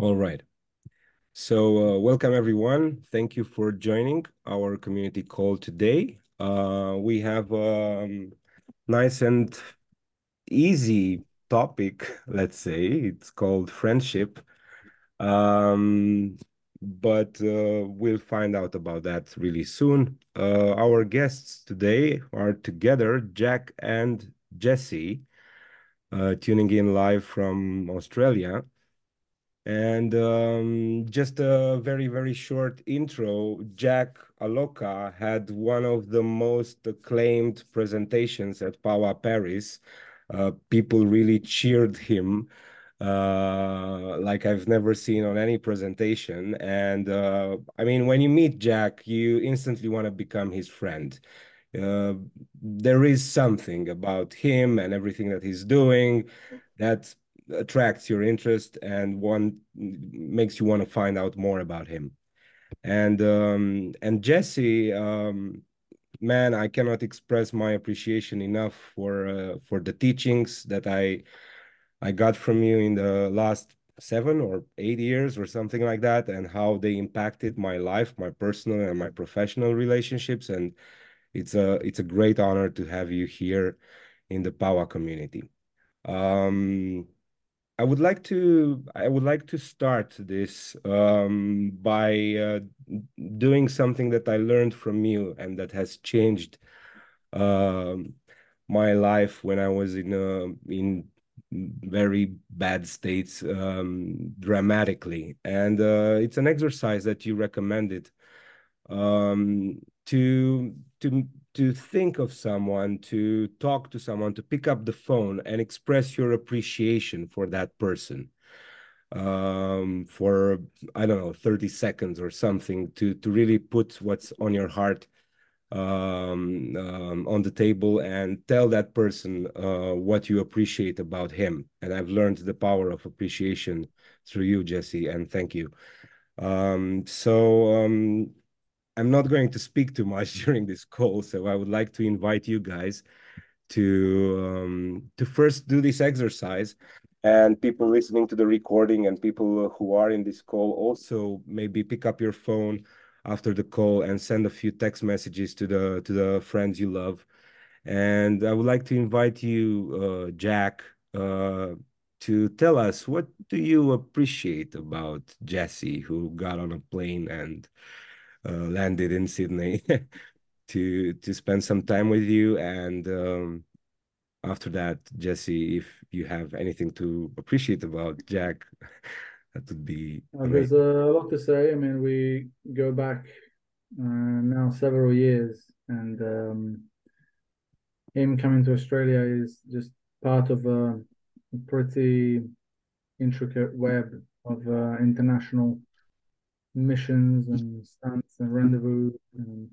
All right. So, uh, welcome everyone. Thank you for joining our community call today. Uh, we have a um, nice and easy topic, let's say. It's called friendship. Um, but uh, we'll find out about that really soon. Uh, our guests today are together, Jack and Jesse, uh, tuning in live from Australia. And um, just a very, very short intro. Jack Allocca had one of the most acclaimed presentations at Power Paris. Uh, people really cheered him uh, like I've never seen on any presentation. And uh, I mean, when you meet Jack, you instantly want to become his friend. Uh, there is something about him and everything that he's doing that attracts your interest and one makes you want to find out more about him. And um, and Jesse, um, man, I cannot express my appreciation enough for uh, for the teachings that I I got from you in the last seven or eight years or something like that, and how they impacted my life, my personal and my professional relationships. And it's a it's a great honor to have you here in the Power community. Um, I would like to I would like to start this um, by uh, doing something that I learned from you and that has changed um, my life when I was in uh, in very bad states um, dramatically. And uh, it's an exercise that you recommended um, to to to think of someone, to talk to someone, to pick up the phone and express your appreciation for that person um, for I don't know 30 seconds or something to to really put what's on your heart um, um, on the table and tell that person uh, what you appreciate about him. And I've learned the power of appreciation through you, Jesse, and thank you. Um, so um, I'm not going to speak too much during this call, so I would like to invite you guys to um, to first do this exercise and people listening to the recording and people who are in this call also maybe pick up your phone after the call and send a few text messages to the to the friends you love. And I would like to invite you, uh, Jack, uh, to tell us what do you appreciate about Jesse, who got on a plane and landed in Sydney to to spend some time with you. And um, after that, Jesse, if you have anything to appreciate about Jack. That would be. Uh, there's a lot to say. I mean, we go back uh, now several years, and um, him coming to Australia is just part of a pretty intricate web of uh, international missions and stunts and rendezvous and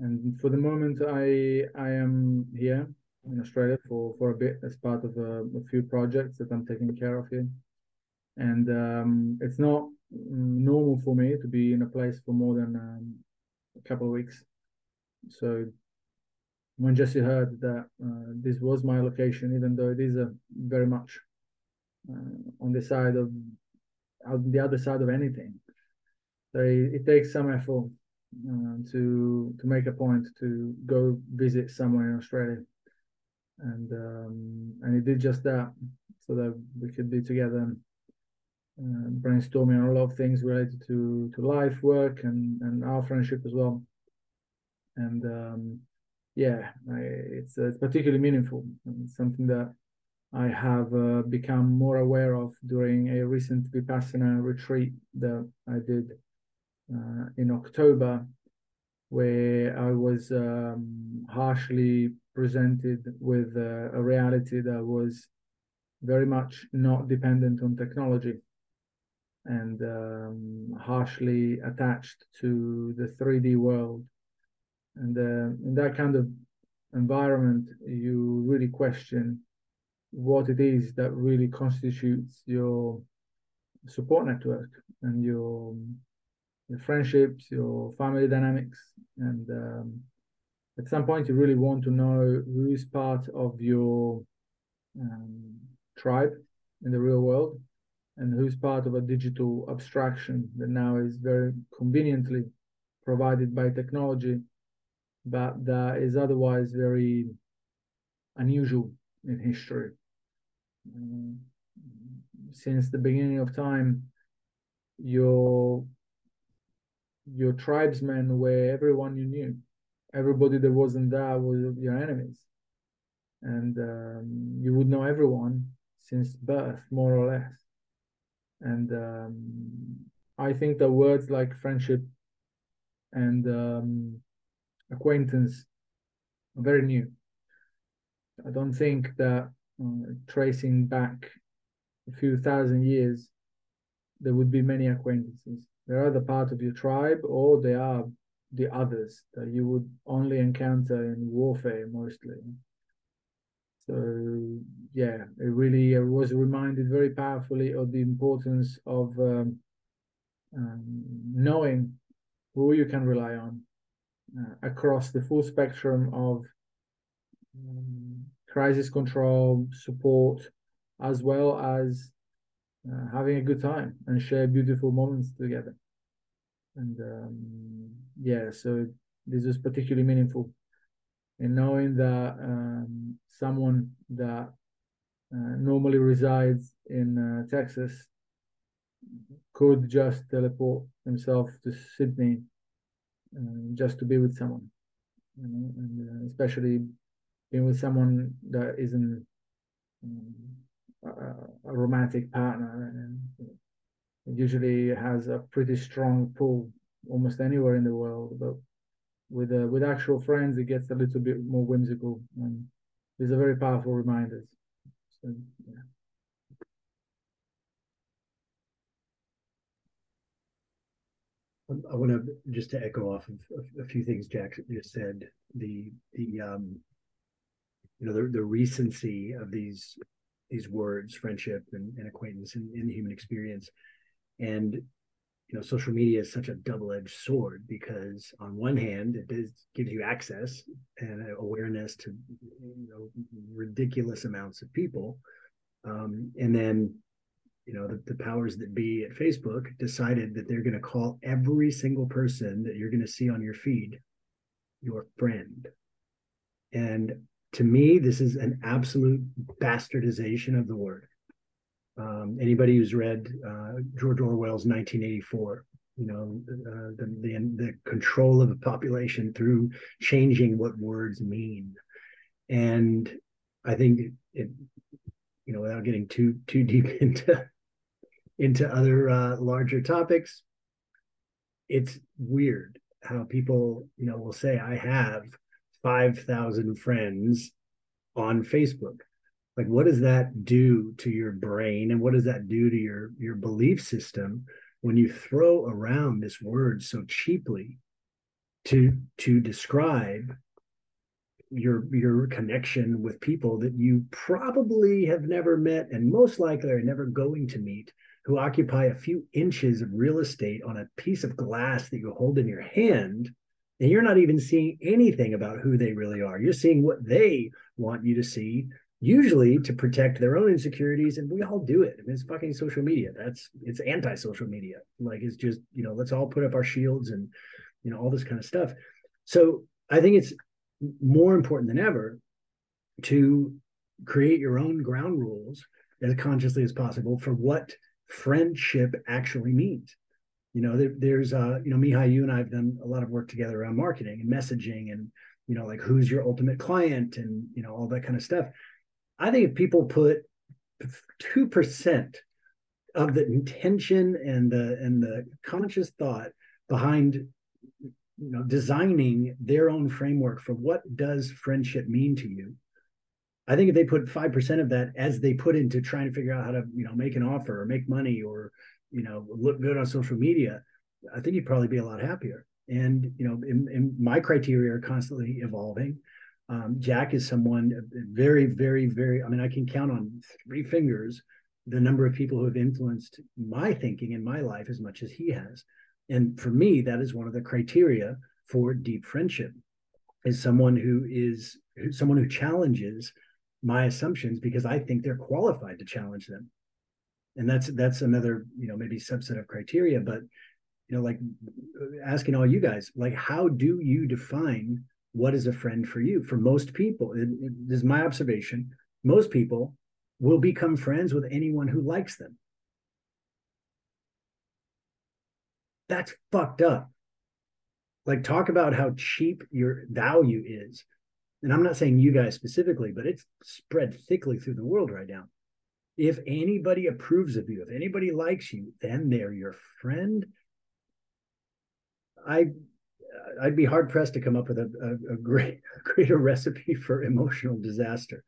and for the moment I I am here in Australia for for a bit as part of a, a few projects that I'm taking care of here and um, it's not normal for me to be in a place for more than um, a couple of weeks. So when Jesse heard that uh, this was my location, even though it is a very much uh, on the side of on the other side of anything, so it, takes some effort uh, to to make a point to go visit somewhere in Australia, and um, and he did just that so that we could be together uh, brainstorming on a lot of things related to to life, work, and and our friendship as well. And um, yeah, I, it's uh, it's particularly meaningful. It's something that I have uh, become more aware of during a recent Vipassana retreat that I did uh, in October, where I was um, harshly presented with uh, a reality that was very much not dependent on technology and um, harshly attached to the 3D world. And uh, in that kind of environment, you really question what it is that really constitutes your support network and your your friendships, your family dynamics, and um, at some point you really want to know who is part of your um, tribe in the real world and who's part of a digital abstraction that now is very conveniently provided by technology, but that is otherwise very unusual in history. Um, since the beginning of time, your your tribesmen were everyone you knew. Everybody that wasn't there was your enemies, and um, you would know everyone since birth, more or less. And um, I think that words like friendship and um, acquaintance are very new. I don't think that uh, tracing back a few thousand years, there would be many acquaintances. They're either part of your tribe or they are the others that you would only encounter in warfare mostly. So yeah, it really was reminded very powerfully of the importance of um, um, knowing who you can rely on uh, across the full spectrum of um, crisis control support, as well as uh, having a good time and share beautiful moments together. And um, yeah, so this was particularly meaningful in knowing that um, someone that uh, normally resides in uh, Texas could just teleport himself to Sydney uh, just to be with someone, you know, and uh, especially being with someone that isn't um, a, romantic partner and it usually has a pretty strong pull almost anywhere in the world but with uh, with actual friends it gets a little bit more whimsical and these are very powerful reminders so, yeah. I want to just to echo off of a few things Jack just said. The the um, you know the the recency of these these words, friendship and, and acquaintance in, in the human experience, and you know social media is such a double-edged sword because on one hand it does, gives you access and awareness to you know ridiculous amounts of people, um, and then you know the, the powers that be at facebook decided that they're going to call every single person that you're going to see on your feed your friend. And to me this is an absolute bastardization of the word. Um, anybody who's read uh, george orwell's 1984 you know uh, the, the the control of the population through changing what words mean. And i think it you know without getting too too deep into into other uh, larger topics, it's weird how people, you know, will say, I have 5,000 friends on Facebook. Like, what does that do to your brain? And what does that do to your, your belief system when you throw around this word so cheaply to, to describe your your connection with people that you probably have never met and most likely are never going to meet who occupy a few inches of real estate on a piece of glass that you hold in your hand and you're not even seeing anything about who they really are. You're seeing what they want you to see usually to protect their own insecurities and we all do it. I mean, it's fucking social media. That's it's anti-social media. Like it's just you know let's all put up our shields and you know all this kind of stuff. So i think it's more important than ever to create your own ground rules as consciously as possible for what friendship actually means. You know, there, there's uh, you know, Mihai, you and I have done a lot of work together around marketing and messaging and you know, like who's your ultimate client and you know, all that kind of stuff. I think if people put two percent of the intention and the and the conscious thought behind you know designing their own framework for what does friendship mean to you I think if they put five percent of that as they put into trying to figure out how to, you know, make an offer or make money or, you know, look good on social media, I think you'd probably be a lot happier. And you know, in, in my criteria are constantly evolving. Um, Jack is someone very, very, very. I mean, I can count on three fingers the number of people who have influenced my thinking in my life as much as he has. And for me, that is one of the criteria for deep friendship. Is someone who is someone who challenges my assumptions because I think they're qualified to challenge them. And that's that's another you know maybe subset of criteria but you know like asking all you guys like how do you define what is a friend for you? For most people it, it, this is my observation most people will become friends with anyone who likes them. That's fucked up. Like talk about how cheap your value is. And i'm not saying you guys specifically but it's spread thickly through the world right now if anybody approves of you if anybody likes you then they're your friend. I i'd be hard pressed to come up with a, a, a great a greater recipe for emotional disaster.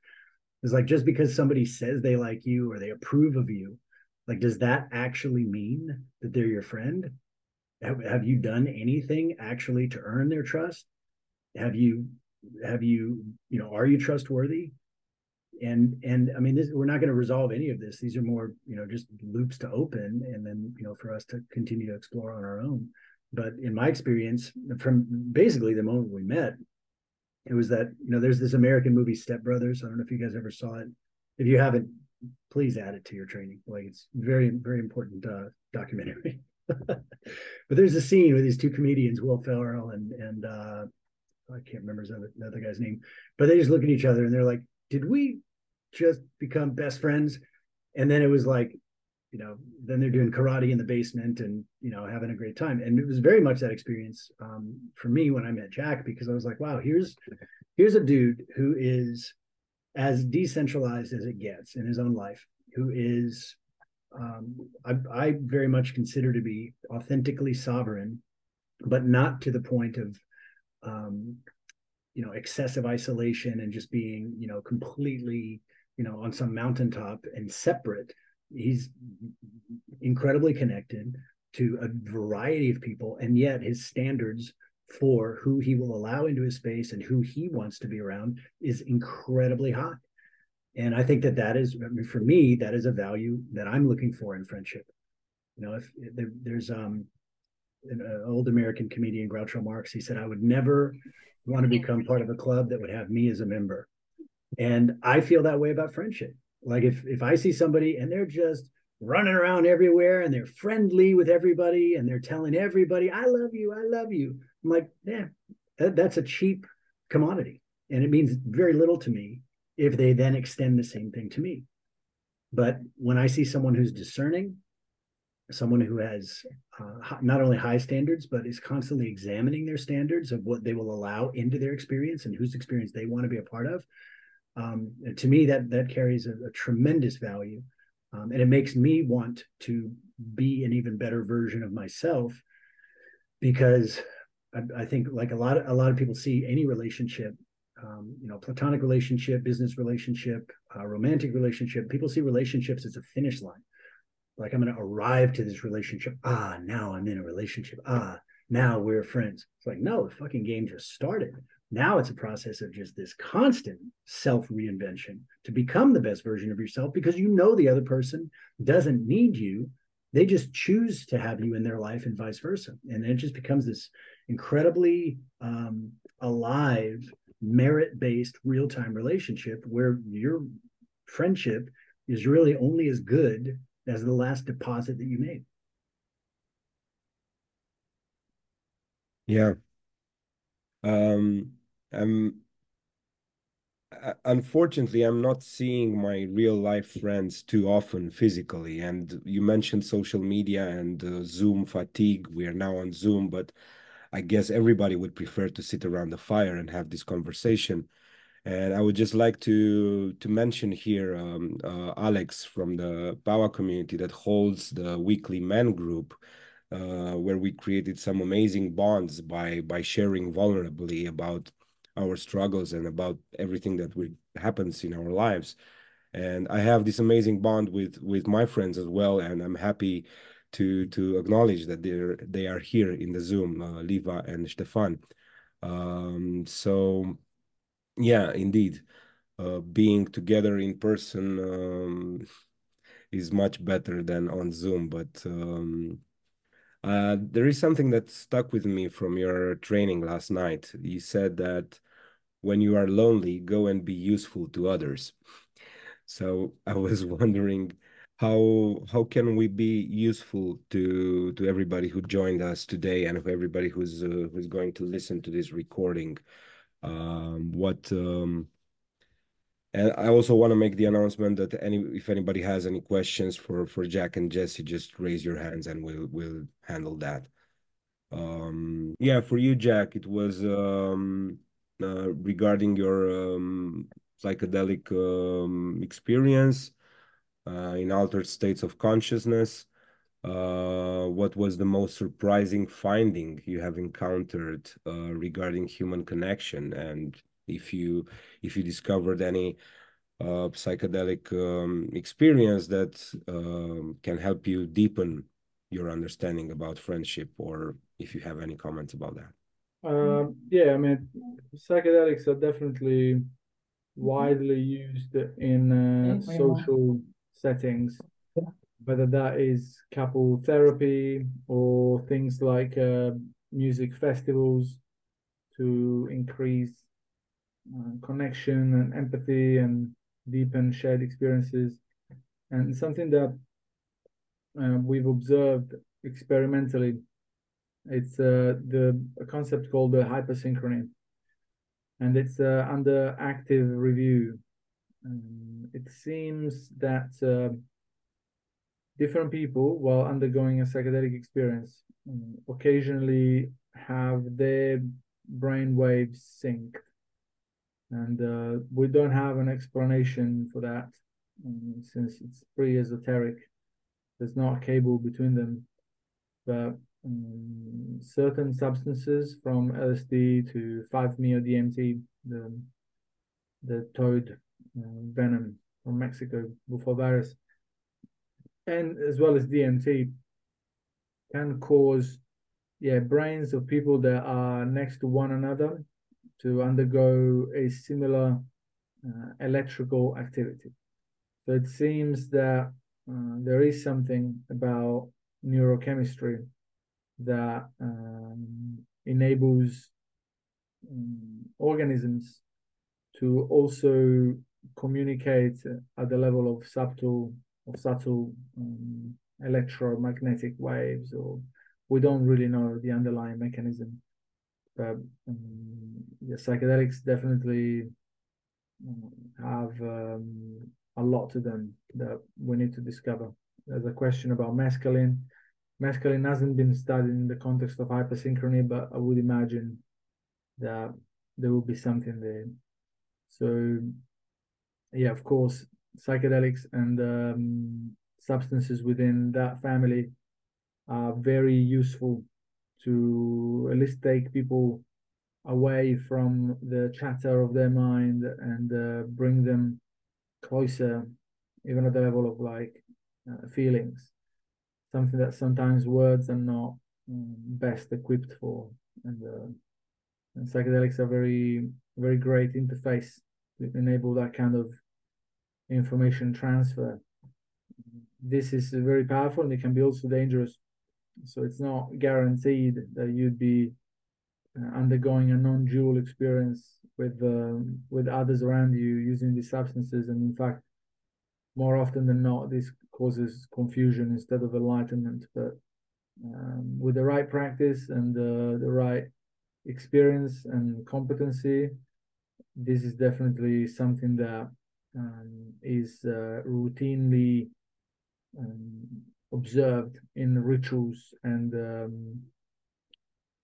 It's like just because somebody says they like you or they approve of you like does that actually mean that they're your friend? Have, have you done anything actually to earn their trust? Have you have you you know are you trustworthy and and i mean this, we're not going to resolve any of this. These are more you know just loops to open and then you know for us to continue to explore on our own. But in my experience from basically the moment we met it was that you know there's this american movie step brothers. I don't know if you guys ever saw it. If you haven't please add it to your training. Like it's very very important uh documentary. But there's a scene with these two comedians, Will Ferrell and and uh, I can't remember the other guy's name, but they just look at each other and they're like, "Did we just become best friends?" And then it was like, you know, then they're doing karate in the basement and you know having a great time. And it was very much that experience um, for me when I met Jack because I was like, "Wow, here's here's a dude who is as decentralized as it gets in his own life, who is um, I, I, very much consider to be authentically sovereign, but not to the point of, um, you know, excessive isolation and just being, you know, completely, you know, on some mountaintop and separate. He's incredibly connected to a variety of people, and yet his standards for who he will allow into his space and who he wants to be around is incredibly high. And i think that that is I mean, for me that is a value that i'm looking for in friendship. You know if, if there, there's um an uh, old american comedian groucho marx he said i would never want to become part of a club that would have me as a member and i feel that way about friendship like if if i see somebody and they're just running around everywhere and they're friendly with everybody and they're telling everybody i love you i love you i'm like yeah that, that's a cheap commodity and it means very little to me if they then extend the same thing to me. But when I see someone who's discerning, someone who has uh, not only high standards, but is constantly examining their standards of what they will allow into their experience and whose experience they want to be a part of, um, to me, that that carries a, a tremendous value. Um, and it makes me want to be an even better version of myself because I, I think like a lot of a lot of people see any relationship um, you know, platonic relationship, business relationship, uh, romantic relationship. People see relationships as a finish line. Like I'm going to arrive to this relationship. Ah, now I'm in a relationship. Ah, now we're friends. It's like, no, the fucking game just started. Now it's a process of just this constant self reinvention to become the best version of yourself because you know the other person doesn't need you. They just choose to have you in their life and vice versa. And it just becomes this incredibly um, alive merit based real time relationship where your friendship is really only as good as the last deposit that you made. Yeah. Um, I'm unfortunately I'm not seeing my real life friends too often physically. And you mentioned social media and uh, Zoom fatigue. We are now on Zoom, but I guess everybody would prefer to sit around the fire and have this conversation. And I would just like to to mention here um, uh, Alex from the Power community that holds the weekly men group, uh, where we created some amazing bonds by by sharing vulnerably about our struggles and about everything that we, happens in our lives. And I have this amazing bond with with my friends as well, and I'm happy to to acknowledge that they're they are here in the Zoom, uh, Liva and Stefan. Um, so yeah, indeed, uh, being together in person um, is much better than on Zoom. But um, uh, there is something that stuck with me from your training last night. You said that when you are lonely, go and be useful to others. So I was wondering how how can we be useful to to everybody who joined us today and everybody who's uh, who's going to listen to this recording um, what um, and I also want to make the announcement that any if anybody has any questions for for Jack and Jesse, just raise your hands and we'll we'll handle that. Um, yeah, for you, Jack, it was um, uh, regarding your um, psychedelic um, experience uh, in altered states of consciousness. Uh, what was the most surprising finding you have encountered uh, regarding human connection, and if you if you discovered any uh, psychedelic um, experience that um, can help you deepen your understanding about friendship, or if you have any comments about that. Um, yeah, I mean, psychedelics are definitely widely used in uh, social settings, whether that is couple therapy or things like uh, music festivals to increase connection and empathy and deepen shared experiences. And something that uh, we've observed experimentally, it's uh, the a concept called the hypersynchrony, and it's uh, under active review. Um, it seems that uh, different people, while undergoing a psychedelic experience, um, occasionally have their brain waves synced and uh, we don't have an explanation for that um, since it's pretty esoteric. There's not a cable between them, but um, certain substances from LSD to 5-MeO-DMT, the the toad uh, venom from Mexico Bufo alvarius, and as well as DMT, can cause yeah brains of people that are next to one another to undergo a similar uh, electrical activity. So it seems that uh, there is something about neurochemistry that um, enables um, organisms to also communicate at the level of subtle of subtle um, electromagnetic waves or we don't really know the underlying mechanism but um, yeah, psychedelics definitely um, have um, a lot to them that we need to discover. There's a question about mescaline. Mescaline hasn't been studied in the context of hypersynchrony, but I would imagine that there will be something there. So, yeah, of course, psychedelics and um, substances within that family are very useful to at least take people away from the chatter of their mind and uh, bring them closer, even at the level of like uh, feelings, something that sometimes words are not um, best equipped for. And, uh, and psychedelics are very, very great interface to enable that kind of information transfer. This is very powerful and it can be also dangerous so it's not guaranteed that you'd be uh, undergoing a non-dual experience with um, with others around you using these substances, and in fact, more often than not, this causes confusion instead of enlightenment. But um, with the right practice and uh, the right experience and competency, this is definitely something that um, is uh, routinely um, observed in rituals and um,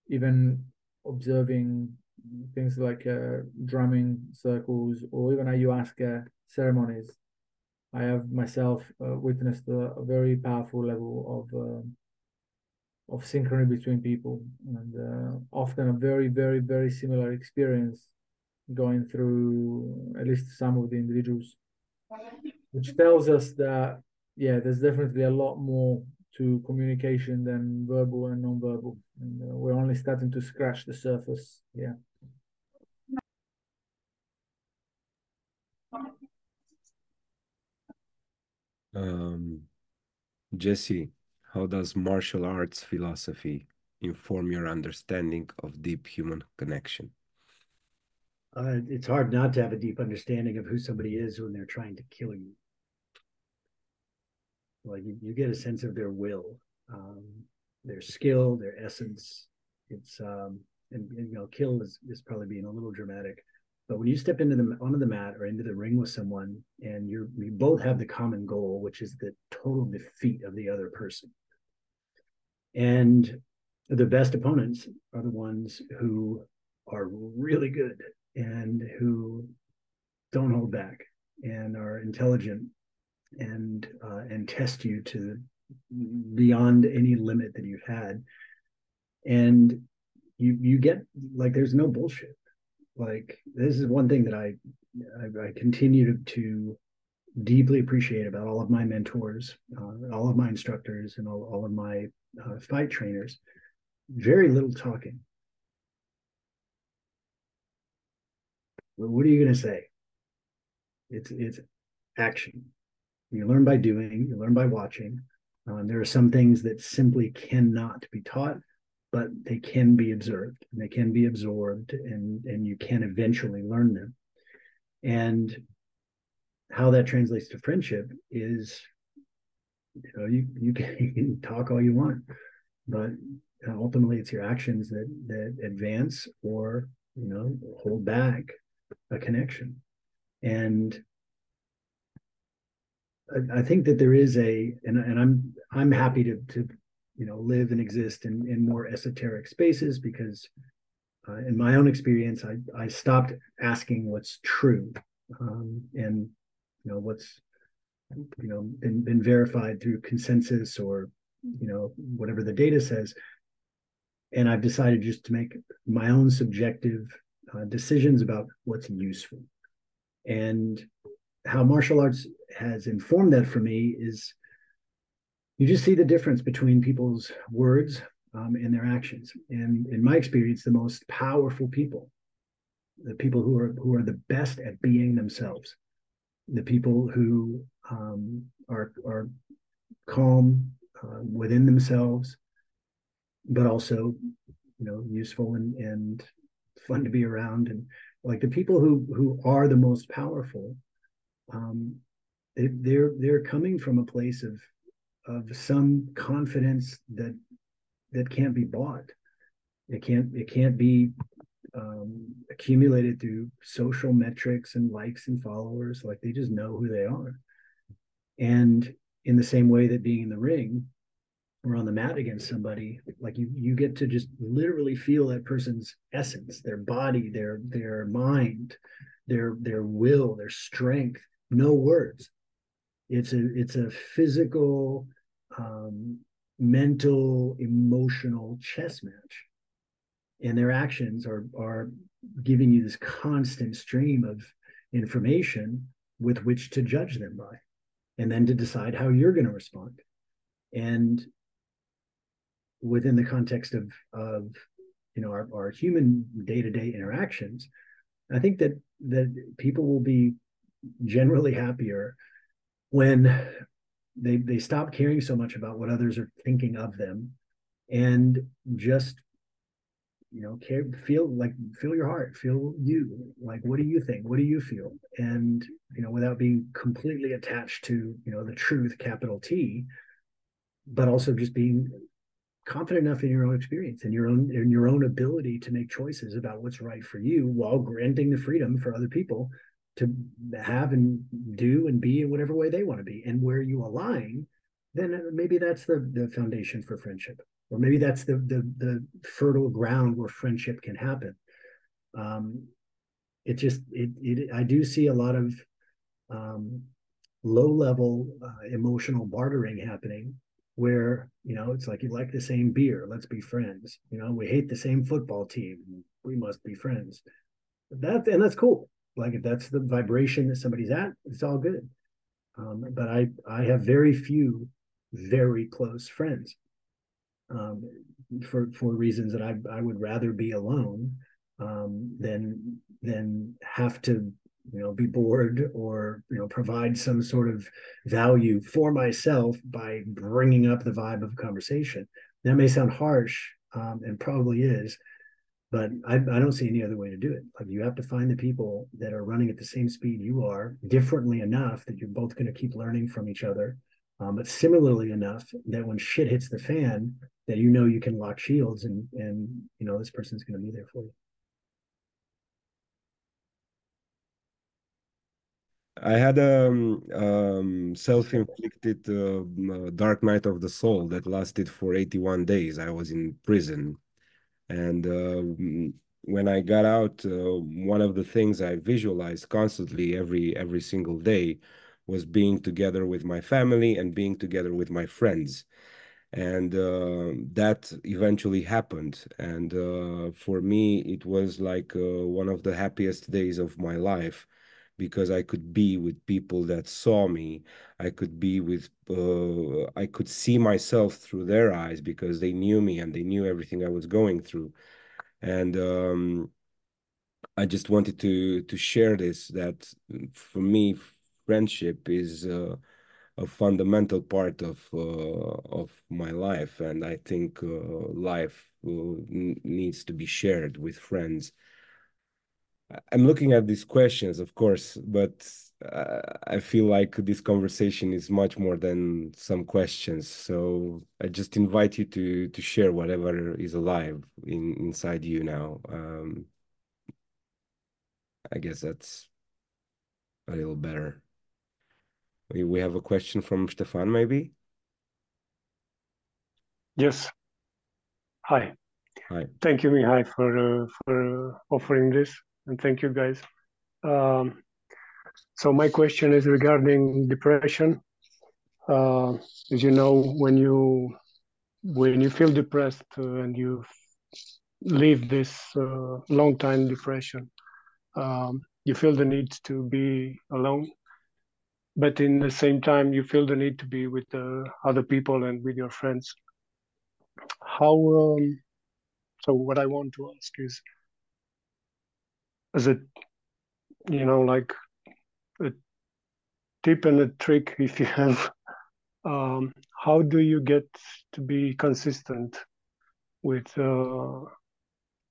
even observing things like uh, drumming circles or even ayahuasca ceremonies. I have myself uh, witnessed a, a, very powerful level of uh, of synchrony between people, and uh, often a very, very, very similar experience going through at least some of the individuals, which tells us that yeah, there's definitely a lot more to communication than verbal and non-verbal, and uh, we're only starting to scratch the surface. Yeah. Um, Jesse, how does martial arts philosophy inform your understanding of deep human connection? Uh, it's hard not to have a deep understanding of who somebody is when they're trying to kill you. Like you, you get a sense of their will, um, their skill, their essence. It's um, and, and, you know, kill is is probably being a little dramatic, but when you step into the onto the mat or into the ring with someone, and you're you both have the common goal, which is the total defeat of the other person, and the best opponents are the ones who are really good and who don't hold back and are intelligent and uh, and test you to beyond any limit that you've had. And you you get like there's no bullshit. Like this is one thing that i i, I continue to, to deeply appreciate about all of my mentors uh, all of my instructors and all, all of my uh, fight trainers. Very little talking. What are you going to say? It's it's action you learn by doing you learn by watching. Um, there are some things that simply cannot be taught but they can be observed and they can be absorbed and and you can eventually learn them. And how that translates to friendship is you know you you can, you can talk all you want but ultimately it's your actions that that advance or you know hold back a connection. And I, think that there is a and, and i'm i'm happy to to you know live and exist in in more esoteric spaces because uh, in my own experience i i stopped asking what's true um, and you know what's you know been been verified through consensus or you know whatever the data says. And i've decided just to make my own subjective uh, decisions about what's useful. And how martial arts has informed that for me is you just see the difference between people's words um, and their actions. And in my experience, the most powerful people, the people who are who are the best at being themselves, the people who um, are are calm uh, within themselves, but also, you know, useful and and fun to be around, and like the people who who are the most powerful, um, they, they're they're coming from a place of of some confidence that that can't be bought. It can't it can't be um, accumulated through social metrics and likes and followers. Like they just know who they are. And in the same way that being in the ring or on the mat against somebody, like you you get to just literally feel that person's essence, their body, their their mind, their their will, their strength. No words. It's a it's a physical um, mental, emotional chess match. And their actions are, are giving you this constant stream of information with which to judge them by, and then to decide how you're going to respond. And within the context of, of you know, our, our human day-to-day interactions, I think that that people will be generally happier when they they stop caring so much about what others are thinking of them and just you know care feel like feel your heart feel you. Like what do you think? What do you feel? And you know without being completely attached to you know the truth capital t but also just being confident enough in your own experience and your own in your own ability to make choices about what's right for you while granting the freedom for other people to have and do and be in whatever way they want to be. And where you align then maybe that's the the foundation for friendship. Or maybe that's the the, the fertile ground where friendship can happen. Um it just it, it i do see a lot of um low level uh, emotional bartering happening where you know it's like you like the same beer let's be friends. You know we hate the same football team we must be friends. That and that's cool like if that's the vibration that somebody's at, it's all good. Um, but I I have very few very close friends um, for for reasons that I I would rather be alone um, than than have to you know be bored or you know provide some sort of value for myself by bringing up the vibe of a conversation. That may sound harsh um, and probably is, but I, I don't see any other way to do it. Like you have to find the people that are running at the same speed you are, differently enough that you're both going to keep learning from each other, um, but similarly enough that when shit hits the fan, that you know you can lock shields and and you know this person's going to be there for you. I had a um, um, self-inflicted uh, dark night of the soul that lasted for 81 days. I was in prison, and uh, when I got out, uh, one of the things I visualized constantly every every single day was being together with my family and being together with my friends. And uh, that eventually happened. And uh, for me it was like uh, one of the happiest days of my life because i could be with people that saw me. I could be with uh, i could see myself through their eyes because they knew me and they knew everything i was going through. And um, i just wanted to to share this that for me friendship is uh, a fundamental part of uh, of my life, and I think uh, life uh, needs to be shared with friends. I'm looking at these questions, of course, but uh, I feel like this conversation is much more than some questions. So I just invite you to to share whatever is alive in inside you now. Um, I guess that's a little better. We, we have a question from Stefan, maybe? Yes. Hi. Hi. Thank you, Mihai, for uh, for uh, offering this, and thank you, guys. Um, so my question is regarding depression. Uh, as you know, when you when you feel depressed uh, and you live this uh, long time depression, um, you feel the need to be alone but in the same time you feel the need to be with uh, other people and with your friends how um, so what i want to ask is is it you know like a tip and a trick if you have um, how do you get to be consistent with uh,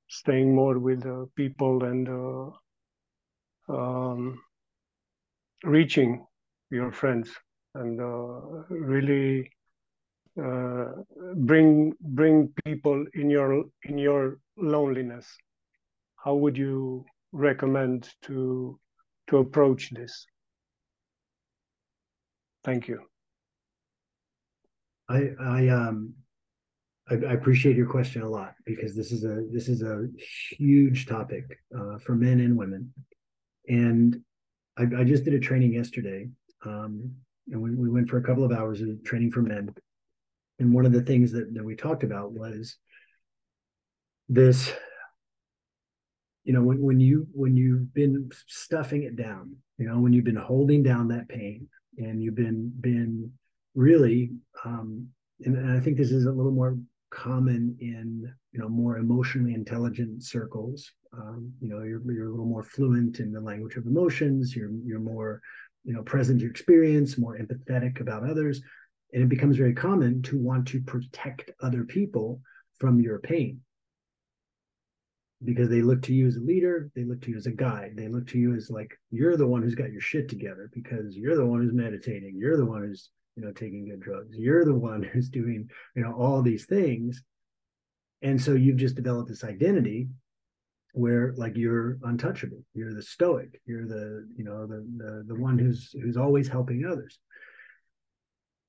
staying more with uh, people and uh, um, reaching your friends and uh, really uh, bring bring people in your in your loneliness? How would you recommend to to approach this. Thank you. I i um I, I appreciate your question a lot because this is a this is a huge topic uh, for men and women. And I, I just did a training yesterday um, and we, we went for a couple of hours of training for men. And one of the things that, that we talked about was this, you know, when, when you when you've been stuffing it down, you know, when you've been holding down that pain and you've been been really um, and, and I think this is a little more common in you know more emotionally intelligent circles. Um, you know you're, you're a little more fluent in the language of emotions you're you're more you know present to experience more empathetic about others and it becomes very common to want to protect other people from your pain because they look to you as a leader they look to you as a guide they look to you as like you're the one who's got your shit together because you're the one who's meditating you're the one who's you know taking good drugs you're the one who's doing you know all these things. And so you've just developed this identity where like you're untouchable you're the stoic you're the you know the the, the one who's who's always helping others.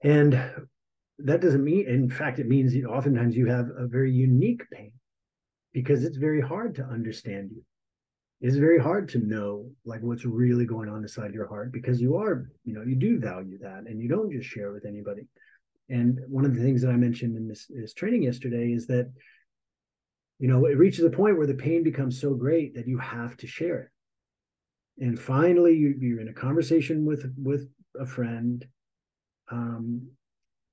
And that doesn't mean in fact it means oftentimes you have a very unique pain because it's very hard to understand you. It's very hard to know like what's really going on inside your heart because you are you know you do value that and you don't just share with anybody. And one of the things that i mentioned in this, this training yesterday is that you know it reaches a point where the pain becomes so great that you have to share it. And finally you, you're in a conversation with with a friend um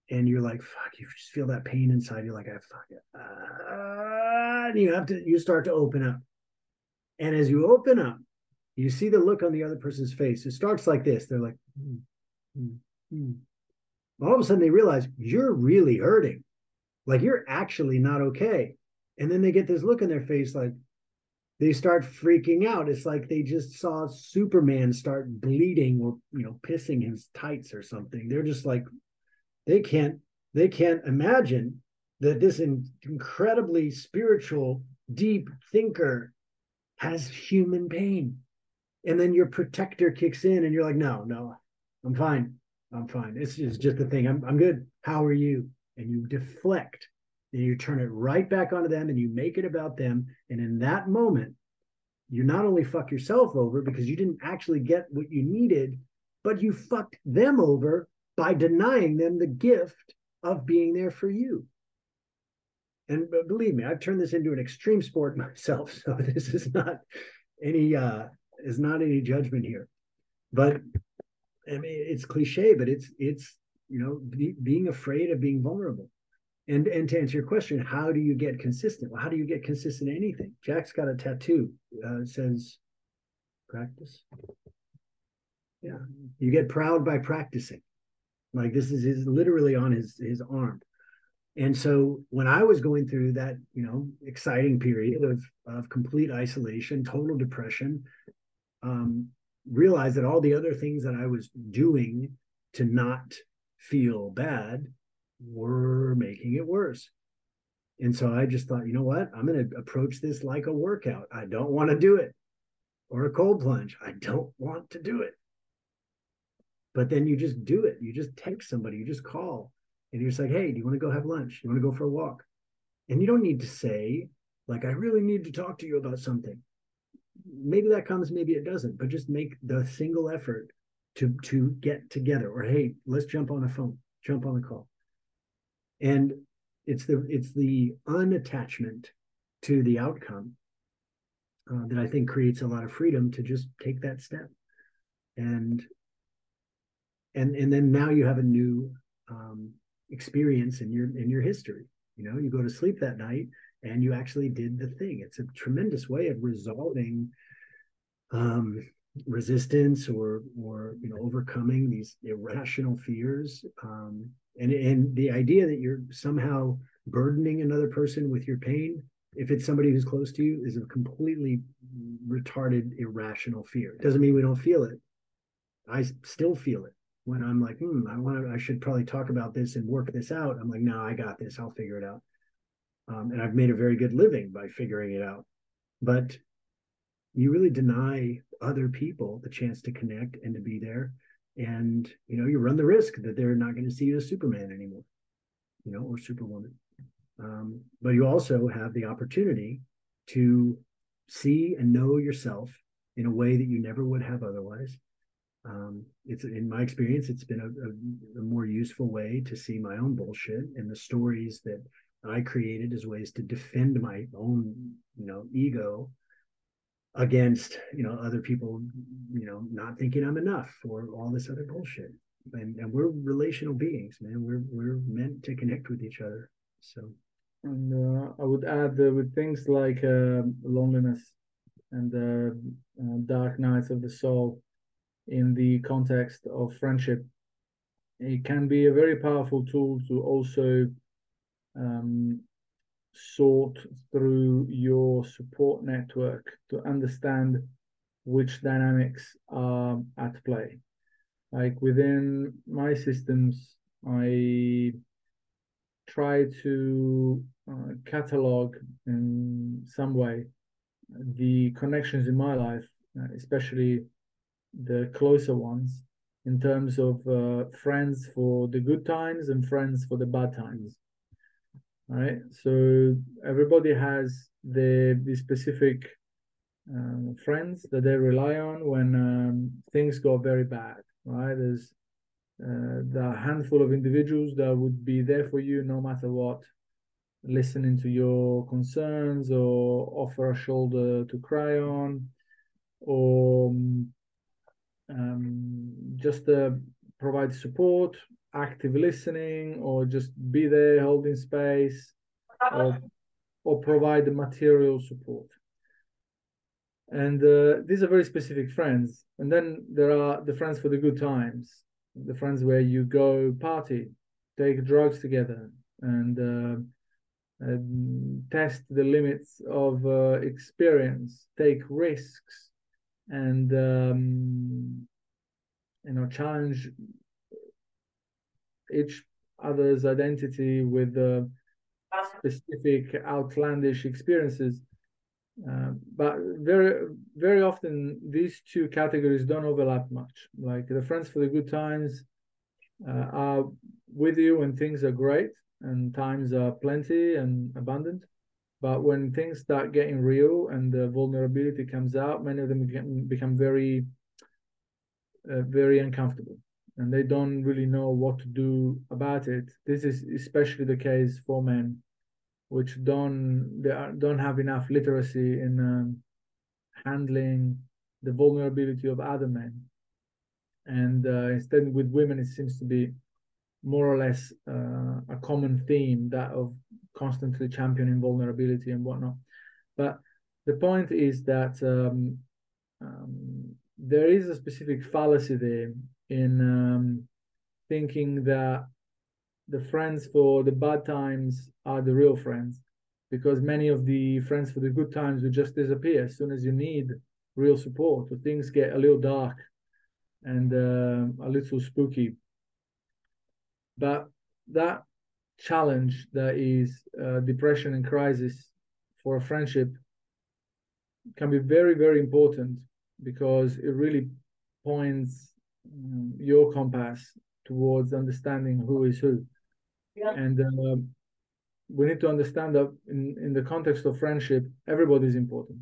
and you're like fuck you just feel that pain inside. You're like i fuck it uh, and you have to you start to open up and as you open up you see the look on the other person's face it starts like this they're like mm, mm, mm. all of a sudden they realize you're really hurting like you're actually not okay and then they get this look in their face like they start freaking out. It's like they just saw Superman start bleeding or you know pissing his tights or something. They're just like they can't they can't imagine that this incredibly spiritual deep thinker has human pain. And then your protector kicks in and you're like no no i'm fine. I'm fine. It's just, just a thing. I'm, I'm good. How are you? And you deflect and you turn it right back onto them and you make it about them. And in that moment you not only fuck yourself over because you didn't actually get what you needed but you fucked them over by denying them the gift of being there for you and believe me i've turned this into an extreme sport myself so this is not any uh is not any judgment here. But i mean it's cliche but it's it's you know be, being afraid of being vulnerable. And and to answer your question how do you get consistent? Well how do you get consistent in anything? Jack's got a tattoo uh, says practice. Yeah you get proud by practicing. Like this is his literally on his his arm and so when i was going through that you know exciting period of of complete isolation total depression um realized that all the other things that i was doing to not feel bad were making it worse. And so I just thought, you know what? I'm going to approach this like a workout. I don't want to do it. Or a cold plunge. I don't want to do it. But then you just do it. You just text somebody, you just call, and you're just like, hey, do you want to go have lunch? You want to go for a walk? And you don't need to say, like, I really need to talk to you about something. Maybe that comes, maybe it doesn't, but just make the single effort to to get together. Or hey, let's jump on a phone, jump on a call and it's the it's the unattachment to the outcome uh, that I think creates a lot of freedom to just take that step, and and and then now you have a new um, experience in your in your history. You know, you go to sleep that night and you actually did the thing. It's a tremendous way of resolving um, resistance or or you know overcoming these irrational fears um, and and the idea that you're somehow burdening another person with your pain if it's somebody who's close to you is a completely retarded irrational fear it doesn't mean we don't feel it i still feel it when i'm like hmm i want to i should probably talk about this and work this out i'm like no i got this. I'll figure it out. Um, and i've made a very good living by figuring it out. But you really deny other people the chance to connect and to be there. And you know you run the risk that they're not going to see you as superman anymore you know or superwoman. Um, but you also have the opportunity to see and know yourself in a way that you never would have otherwise um, it's in my experience it's been a, a, a, more useful way to see my own bullshit and the stories that i created as ways to defend my own you know ego against you know other people you know not thinking i'm enough or all this other bullshit. And, and we're relational beings man. We're we're meant to connect with each other so. And uh, i would add uh, with things like uh, loneliness and the uh, dark nights of the soul in the context of friendship it can be a very powerful tool to also um, sort through your support network to understand which dynamics are at play. Like within my systems, I try to uh, catalog in some way the connections in my life, uh, especially the closer ones, in terms of uh, friends for the good times and friends for the bad times right? So everybody has the the specific um, friends that they rely on when um, things go very bad, right? There's uh, the handful of individuals that would be there for you no matter what, listening to your concerns or offer a shoulder to cry on, or um, just uh, provide support active listening or just be there holding space or, or provide the material support. And uh, these are very specific friends. And then there are the friends for the good times the friends where you go party take drugs together and, uh, test the limits of uh, experience take risks and um, you know challenge each other's identity with uh, specific outlandish experiences. Uh, but very very often these two categories don't overlap much. Like the friends for the good times uh, are with you when things are great and times are plenty and abundant. But when things start getting real and the vulnerability comes out, many of them become, very, uh, very uncomfortable and they don't really know what to do about it. This is especially the case for men, which don't they are, don't have enough literacy in um, handling the vulnerability of other men. And uh, instead, with women, it seems to be more or less uh, a common theme that of constantly championing vulnerability and whatnot. But the point is that um, um, there is a specific fallacy there in um, thinking that the friends for the bad times are the real friends because many of the friends for the good times will just disappear as soon as you need real support or things get a little dark and uh, a little spooky but that challenge that is uh, depression and crisis for a friendship can be very very important because it really points um, your compass towards understanding who is who. Yeah. And uh, we need to understand that in, in the context of friendship, everybody is important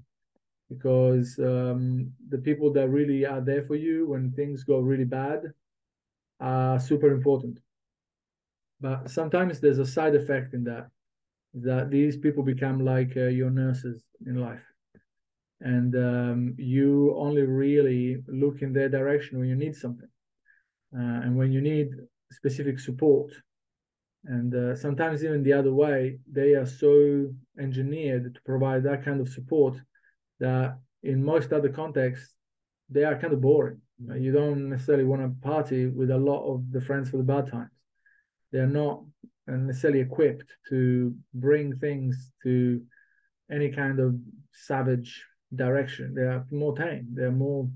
because um, the people that really are there for you when things go really bad are super important. But sometimes there's a side effect in that, that these people become like uh, your nurses in life. And um, you only really look in their direction when you need something uh, and when you need specific support. And uh, sometimes even the other way they are so engineered to provide that kind of support that in most other contexts they are kind of boring. You don't necessarily want to party with a lot of the friends for the bad times they're not necessarily equipped to bring things to any kind of savage direction. They are more tame. They're more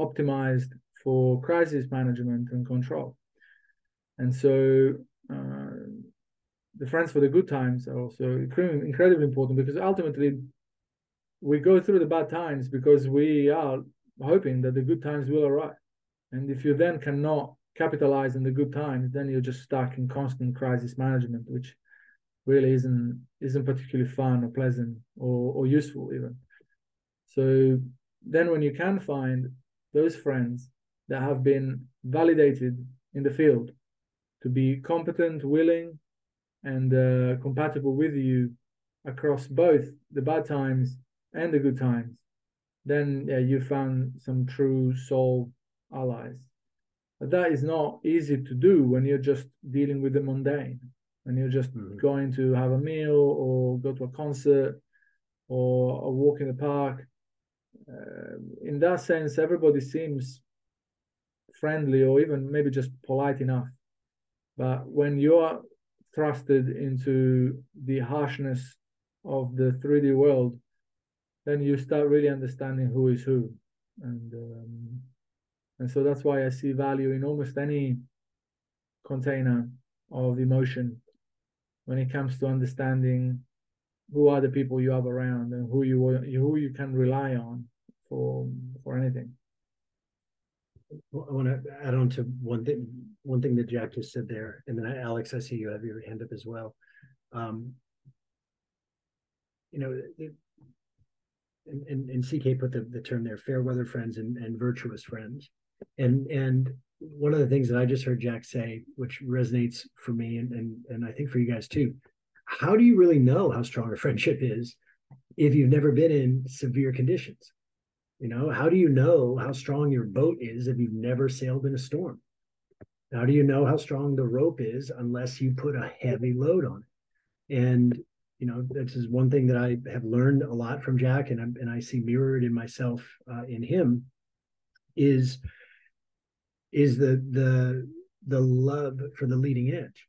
optimized for crisis management and control. And so uh, the friends for the good times are also incredibly important because ultimately we go through the bad times because we are hoping that the good times will arrive. And if you then cannot capitalize on the good times, then you're just stuck in constant crisis management, which really isn't isn't particularly fun or pleasant or, or useful even. So then when you can find those friends that have been validated in the field to be competent, willing, and uh, compatible with you across both the bad times and the good times, then yeah, you found some true soul allies. But that is not easy to do when you're just dealing with the mundane, when you're just mm-hmm. going to have a meal or go to a concert or a walk in the park uh, in that sense, everybody seems friendly or even maybe just polite enough. But when you're thrusted into the harshness of the 3D world, then you start really understanding who is who, and um, and so that's why I see value in almost any container of emotion when it comes to understanding who are the people you have around and who you who you can rely on for for anything. I want to add on to one thing one thing that Jack just said there, and then Alex, I see you have your hand up as well. Um, you know, it, and, and, and CK put the, the term there, fair weather friends and, and virtuous friends. And and one of the things that I just heard Jack say, which resonates for me and, and, and I think for you guys too, how do you really know how strong a friendship is if you've never been in severe conditions? You know, how do you know how strong your boat is if you've never sailed in a storm? How do you know how strong the rope is unless you put a heavy load on it? And you know, this is one thing that I have learned a lot from Jack, and I, and I see mirrored in myself uh, in him is is the the the love for the leading edge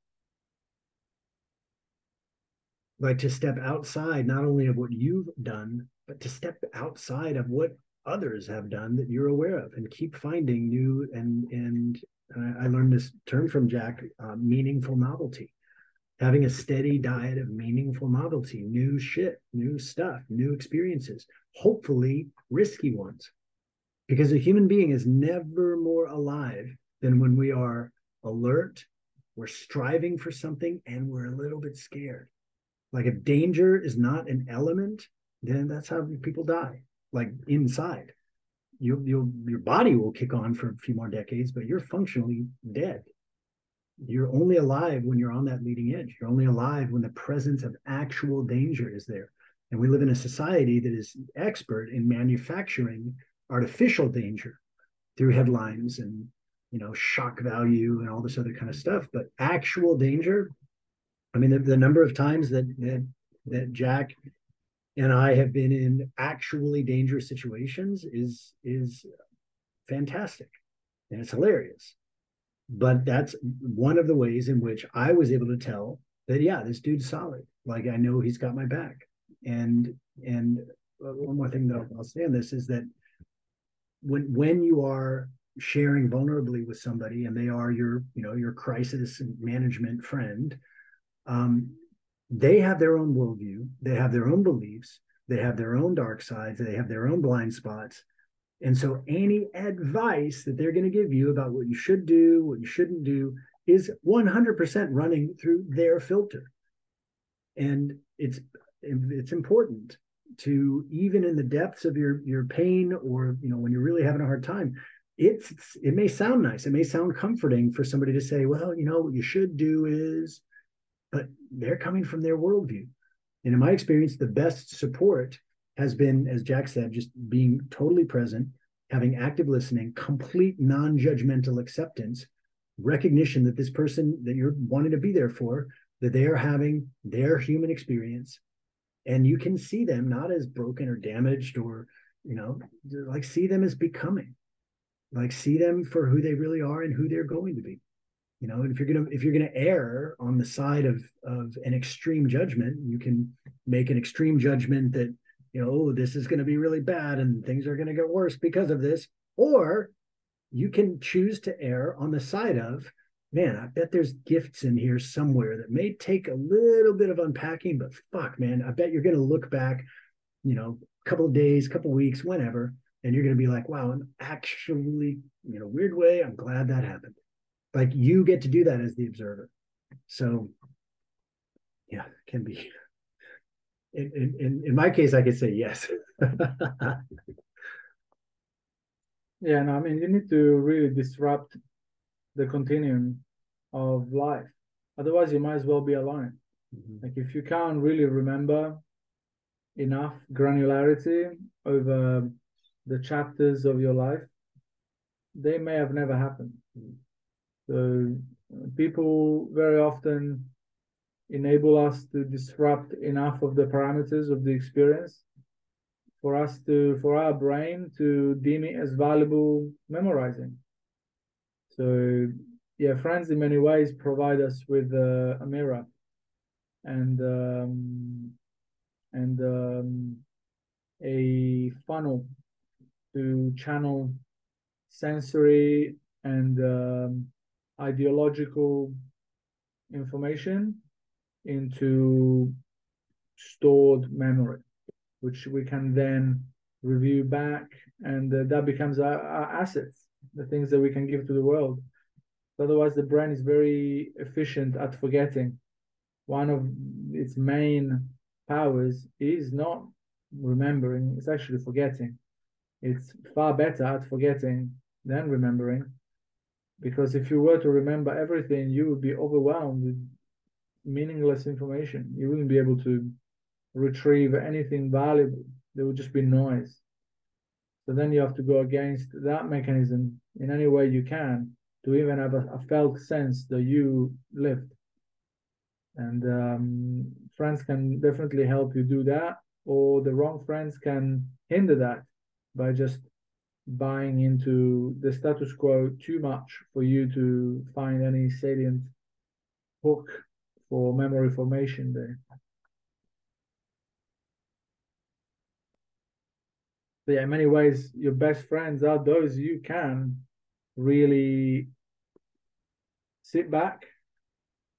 like to step outside not only of what you've done but to step outside of what others have done that you're aware of and keep finding new and and I learned this term from Jack, uh, meaningful novelty. Having a steady diet of meaningful novelty, new shit, new stuff, new experiences, hopefully risky ones. Because a human being is never more alive than when we are alert, we're striving for something, and we're a little bit scared. Like if danger is not an element, then that's how people die, like inside you you your body will kick on for a few more decades, but you're functionally dead. You're only alive when you're on that leading edge. You're only alive when the presence of actual danger is there. And we live in a society that is expert in manufacturing artificial danger through headlines and you know shock value and all this other kind of stuff. But actual danger, I mean, the, the number of times that that that Jack and I have been in actually dangerous situations is is fantastic and it's hilarious. But that's one of the ways in which I was able to tell that yeah, this dude's solid. Like I know he's got my back. And and uh, one more thing that I'll say on this is that when when you are sharing vulnerably with somebody and they are your you know your crisis management friend um, they have their own worldview, they have their own beliefs, they have their own dark sides, they have their own blind spots. And so, any advice that they're going to give you about what you should do, what you shouldn't do, is 100% running through their filter. And it's it's important to even in the depths of your your pain, or you know when you're really having a hard time, it's it may sound nice, it may sound comforting for somebody to say, well, you know what you should do is but they're coming from their worldview. And in my experience, the best support has been, as Jack said, just being totally present, having active listening, complete non judgmental acceptance, recognition that this person that you're wanting to be there for, that they are having their human experience. And you can see them not as broken or damaged or, you know, like see them as becoming, like see them for who they really are and who they're going to be. You know and if you're gonna if you're gonna err on the side of of an extreme judgment you can make an extreme judgment that you know oh, this is to be really bad and things are to get worse because of this. Or you can choose to err on the side of man i bet there's gifts in here somewhere that may take a little bit of unpacking but fuck man i bet you're going to look back you know a couple of days couple of weeks whenever and you're going to be like wow i'm actually in a weird way i'm glad that happened. Like you get to do that as the observer. So yeah it can be in, in, in my case i could say yes. Yeah no i mean you need to really disrupt the continuum of life otherwise you might as well be alone mm-hmm. like if you can't really remember enough granularity over the chapters of your life they may have never happened mm-hmm. So people very often enable us to disrupt enough of the parameters of the experience for us to for our brain to deem it as valuable memorizing so yeah friends in many ways provide us with uh, a mirror. And um, and um, a funnel to channel sensory and um, ideological information into stored memory, which we can then review back, and uh, that becomes our, our, assets, the things that we can give to the world. Otherwise, the brain is very efficient at forgetting. One of its main powers is not remembering, it's actually forgetting. It's far better at forgetting than remembering because if you were to remember everything, you would be overwhelmed with meaningless information. You wouldn't be able to retrieve anything valuable. There would just be noise. Then you have to go against that mechanism in any way you can to even have a, a felt sense that you lived. And um, friends can definitely help you do that, or the wrong friends can hinder that by just buying into the status quo too much for you to find any salient hook for memory formation there. In many ways, your best friends are those you can really sit back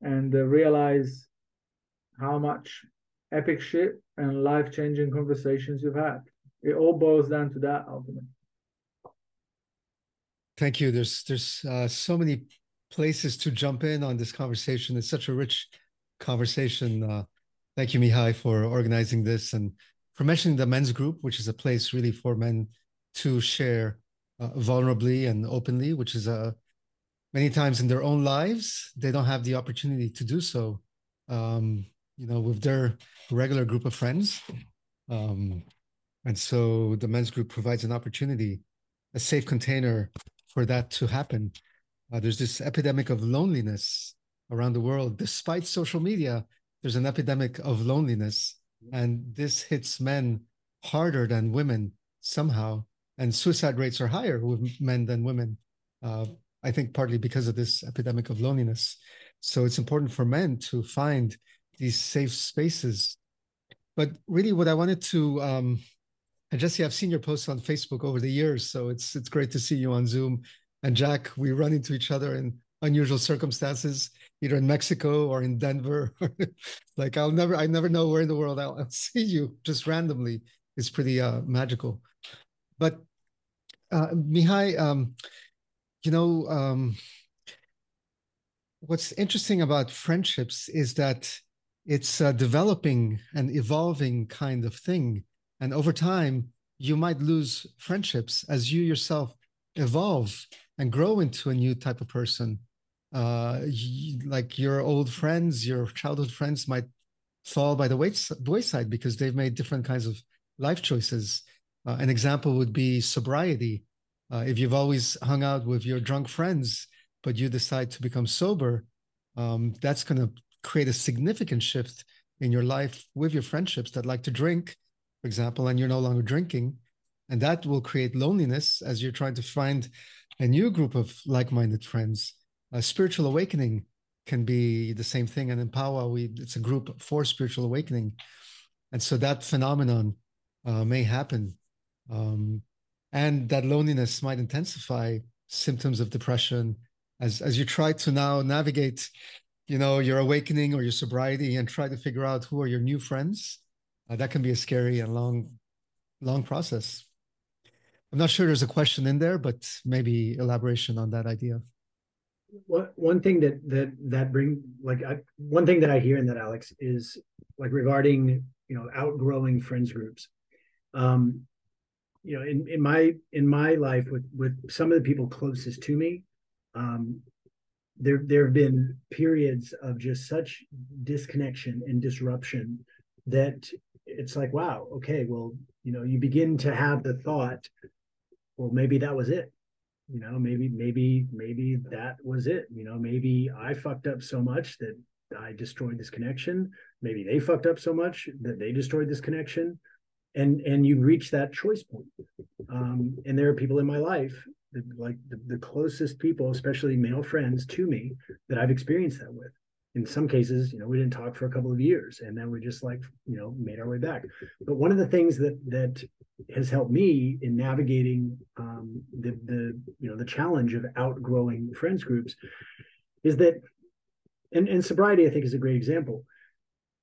and uh, realize how much epic shit and life changing conversations you've had. It all boils down to that ultimately. Thank you. There's there's uh, so many places to jump in on this conversation. It's such a rich conversation. Uh, thank you, Mihai, for organizing this and for mentioning the men's group, which is a place really for men to share uh, vulnerably and openly, which is a uh, many times in their own lives they don't have the opportunity to do so. Um, you know, with their regular group of friends. Um, and so the men's group provides an opportunity, a safe container for that to happen. Uh, there's this epidemic of loneliness around the world. Despite social media, there's an epidemic of loneliness. And this hits men harder than women somehow. And suicide rates are higher with men than women. Uh, I think partly because of this epidemic of loneliness. So it's important for men to find these safe spaces. But really, what I wanted to um, and Jesse, I've seen your posts on Facebook over the years, so it's it's great to see you on Zoom. And Jack, we run into each other in unusual circumstances, either in Mexico or in Denver. like I'll never, I never know where in the world I'll, I'll see you just randomly. It's pretty uh, magical. But uh, Mihai, um, you know, um, what's interesting about friendships is that it's a developing and evolving kind of thing and over time, you might lose friendships as you yourself evolve and grow into a new type of person. Uh, like your old friends, your childhood friends might fall by the wayside because they've made different kinds of life choices. Uh, an example would be sobriety. Uh, if you've always hung out with your drunk friends, but you decide to become sober, um, that's going to create a significant shift in your life with your friendships that like to drink for example, and you're no longer drinking. And that will create loneliness as you're trying to find a new group of like minded friends. A spiritual awakening can be the same thing. And in Power, we, it's a group for spiritual awakening. And so that phenomenon uh, may happen. Um, and that loneliness might intensify symptoms of depression as, as you try to now navigate you know your awakening or your sobriety and try to figure out who are your new friends uh, that can be a scary and long, long process. I'm not sure there's a question in there, but maybe elaboration on that idea. One thing that that that bring like I, one thing that I hear in that Alex is like regarding you know outgrowing friends groups. Um, you know, in in my in my life with with some of the people closest to me, um, there there have been periods of just such disconnection and disruption that it's like, wow, okay, well, you know, you begin to have the thought, well, maybe that was it. You know, maybe, maybe, maybe that was it. You know, maybe I fucked up so much that I destroyed this connection. Maybe they fucked up so much that they destroyed this connection. And and you reach that choice point. Um, and there are people in my life, that, like the, the closest people, especially male friends to me, that I've experienced that with in some cases, you know, we didn't talk for a couple of years and then we just like, you know, made our way back. But one of the things that that has helped me in navigating um, the the you know the challenge of outgrowing friends groups is that and, and sobriety, I think, is a great example.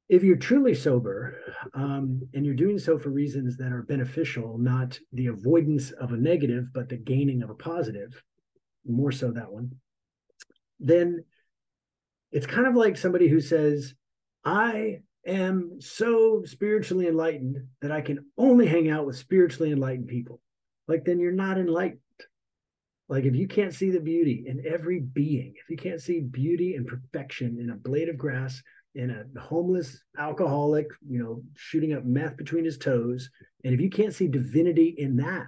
If you're truly sober um, and you're doing so for reasons that are beneficial, not the avoidance of a negative, but the gaining of a positive, more so that one, then it's kind of like somebody who says, I am so spiritually enlightened that I can only hang out with spiritually enlightened people. Like, then you're not enlightened. Like, if you can't see the beauty in every being, if you can't see beauty and perfection in a blade of grass, in a homeless alcoholic, you know, shooting up meth between his toes, and if you can't see divinity in that,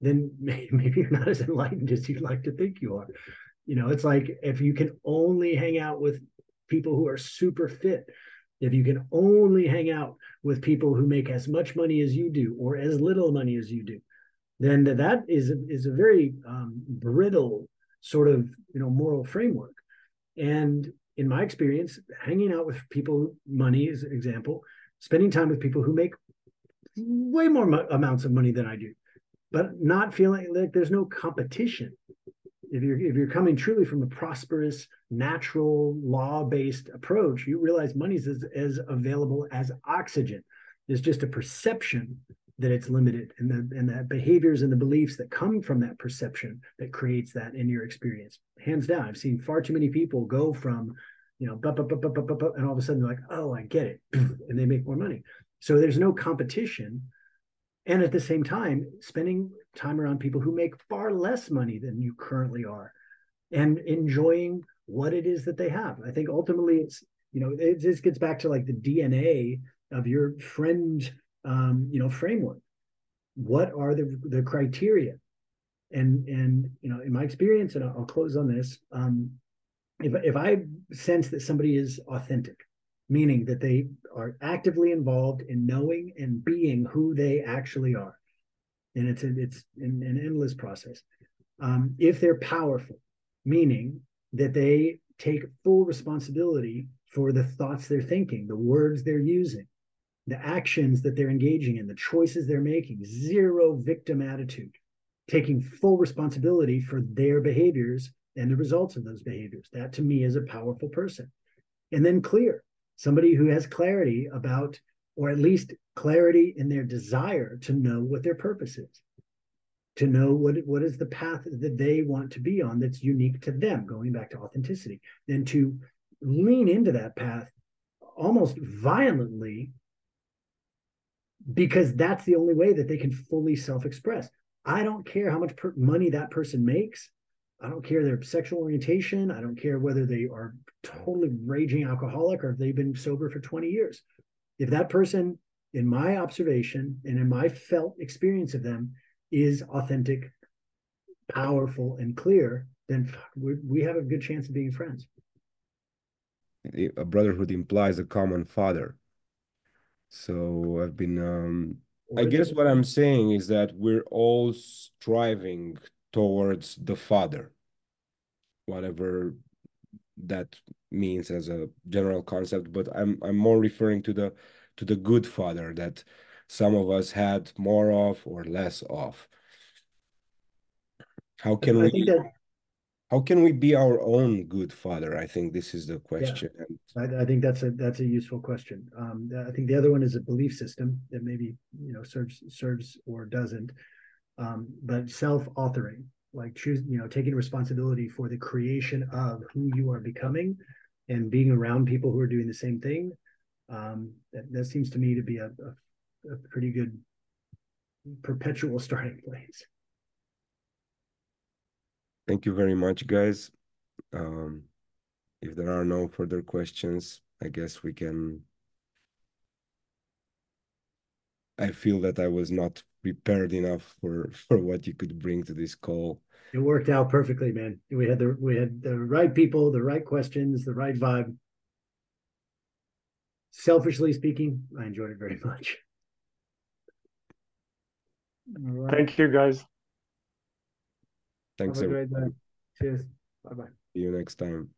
then maybe you're not as enlightened as you'd like to think you are. You know, it's like if you can only hang out with people who are super fit, if you can only hang out with people who make as much money as you do or as little money as you do, then that is a, is a very um, brittle sort of you know moral framework. And in my experience, hanging out with people, money is an example, spending time with people who make way more mo- amounts of money than I do, but not feeling like there's no competition if you're if you're coming truly from a prosperous, natural, law-based approach, you realize money is as, available as oxygen. There's just a perception that it's limited, and the and the behaviors and the beliefs that come from that perception that creates that in your experience. Hands down, I've seen far too many people go from, you know, bup, bup, bup, bup, bup, and all of a sudden they're like, oh, I get it, and they make more money. So there's no competition and at the same time spending time around people who make far less money than you currently are and enjoying what it is that they have. I think ultimately it's you know it just gets back to like the dna of your friend um, you know framework. What are the the criteria? And and you know in my experience and i'll, I'll close on this um, if if i sense that somebody is authentic meaning that they are actively involved in knowing and being who they actually are. And it's a, it's an, an endless process. Um, if they're powerful, meaning that they take full responsibility for the thoughts they're thinking, the words they're using, the actions that they're engaging in, the choices they're making, zero victim attitude, taking full responsibility for their behaviors and the results of those behaviors. That to me is a powerful person. And then clear, somebody who has clarity about, or at least clarity in their desire to know what their purpose is, to know what, what is the path that they want to be on that's unique to them, going back to authenticity, then to lean into that path almost violently because that's the only way that they can fully self-express. I don't care how much per- money that person makes. I don't care their sexual orientation. I don't care whether they are totally raging alcoholic or if they've been sober for 20 years. If that person, in my observation and in my felt experience of them, is authentic, powerful, and clear, then we, we have a good chance of being friends. A brotherhood implies a common father. So I've been, um, I guess what I'm saying is that we're all striving towards the father, whatever that means as a general concept. But I'm I'm more referring to the to the good father that some of us had more of or less of. How can we that, how can we be our own good father? I think this is the question. Yeah, I, I, think that's a that's a useful question. Um, I think the other one is a belief system that maybe you know serves serves or doesn't um, but self-authoring like choose you know taking responsibility for the creation of who you are becoming and being around people who are doing the same thing. Um, that, that seems to me to be a, a, a pretty good perpetual starting place. Thank you very much guys. Um, if there are no further questions i guess we can i feel that i was not prepared enough for for what you could bring to this call. It worked out perfectly, man. We had the we had the right people, the right questions, the right vibe. Selfishly speaking, I enjoyed it very much. Right. Thank you, guys. Thanks. Have a great day. Cheers. Bye bye. See you next time.